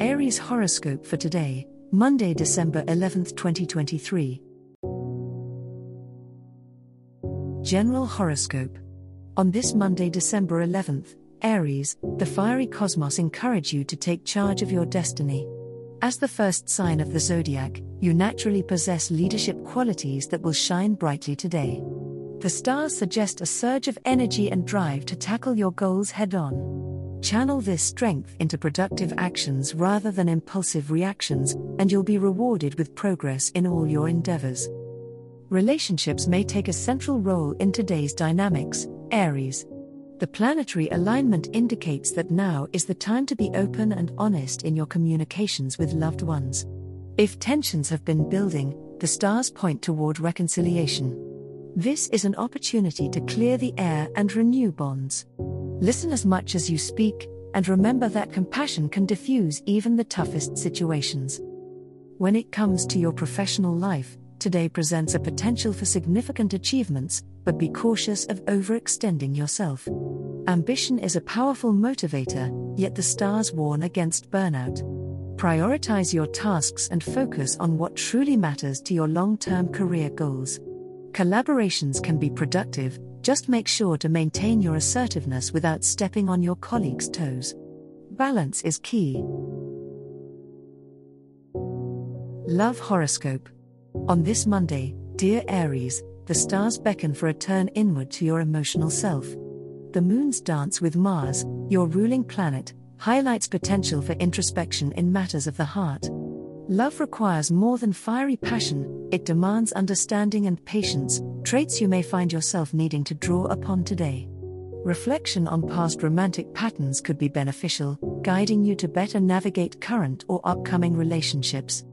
Aries horoscope for today, Monday, December 11th, 2023. General horoscope. On this Monday, December 11th, Aries, the fiery cosmos encourage you to take charge of your destiny. As the first sign of the zodiac, you naturally possess leadership qualities that will shine brightly today. The stars suggest a surge of energy and drive to tackle your goals head on. Channel this strength into productive actions rather than impulsive reactions, and you'll be rewarded with progress in all your endeavors. Relationships may take a central role in today's dynamics, Aries. The planetary alignment indicates that now is the time to be open and honest in your communications with loved ones. If tensions have been building, the stars point toward reconciliation. This is an opportunity to clear the air and renew bonds. Listen as much as you speak, and remember that compassion can diffuse even the toughest situations. When it comes to your professional life, today presents a potential for significant achievements, but be cautious of overextending yourself. Ambition is a powerful motivator, yet the stars warn against burnout. Prioritize your tasks and focus on what truly matters to your long term career goals. Collaborations can be productive, just make sure to maintain your assertiveness without stepping on your colleagues' toes. Balance is key. Love Horoscope. On this Monday, dear Aries, the stars beckon for a turn inward to your emotional self. The moon's dance with Mars, your ruling planet, highlights potential for introspection in matters of the heart. Love requires more than fiery passion, it demands understanding and patience, traits you may find yourself needing to draw upon today. Reflection on past romantic patterns could be beneficial, guiding you to better navigate current or upcoming relationships.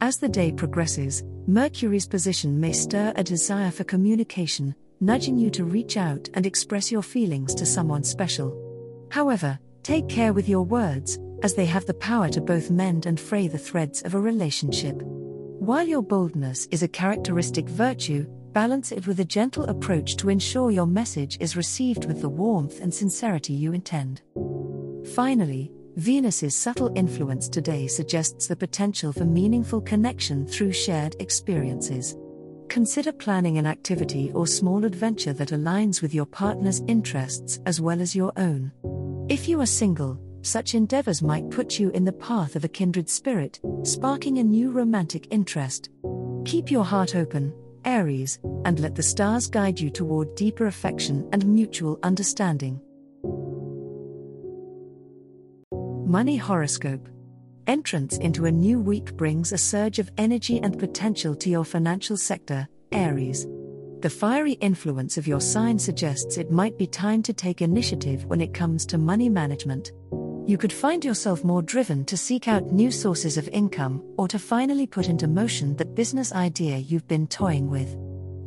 As the day progresses, Mercury's position may stir a desire for communication, nudging you to reach out and express your feelings to someone special. However, take care with your words, as they have the power to both mend and fray the threads of a relationship. While your boldness is a characteristic virtue, balance it with a gentle approach to ensure your message is received with the warmth and sincerity you intend. Finally, Venus's subtle influence today suggests the potential for meaningful connection through shared experiences. Consider planning an activity or small adventure that aligns with your partner's interests as well as your own. If you are single, such endeavors might put you in the path of a kindred spirit, sparking a new romantic interest. Keep your heart open, Aries, and let the stars guide you toward deeper affection and mutual understanding. Money Horoscope Entrance into a new week brings a surge of energy and potential to your financial sector, Aries. The fiery influence of your sign suggests it might be time to take initiative when it comes to money management you could find yourself more driven to seek out new sources of income or to finally put into motion that business idea you've been toying with.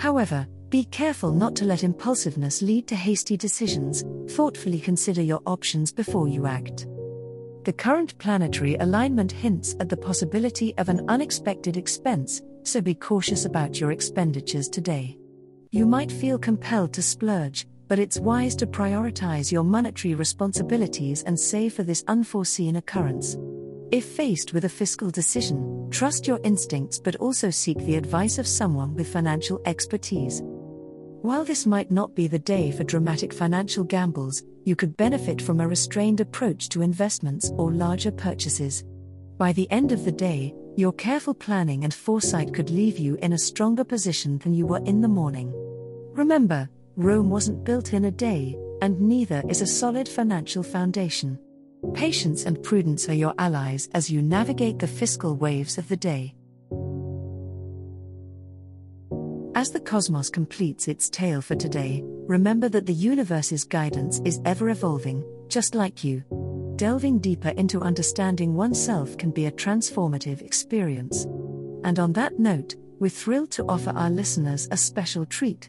However, be careful not to let impulsiveness lead to hasty decisions, thoughtfully consider your options before you act. The current planetary alignment hints at the possibility of an unexpected expense, so be cautious about your expenditures today. You might feel compelled to splurge, but it's wise to prioritize your monetary responsibilities and save for this unforeseen occurrence. If faced with a fiscal decision, trust your instincts but also seek the advice of someone with financial expertise. While this might not be the day for dramatic financial gambles, you could benefit from a restrained approach to investments or larger purchases. By the end of the day, your careful planning and foresight could leave you in a stronger position than you were in the morning. Remember, Rome wasn't built in a day, and neither is a solid financial foundation. Patience and prudence are your allies as you navigate the fiscal waves of the day. As the cosmos completes its tale for today, remember that the universe's guidance is ever evolving, just like you. delving deeper into understanding oneself can be a transformative experience. And on that note, we're thrilled to offer our listeners a special treat.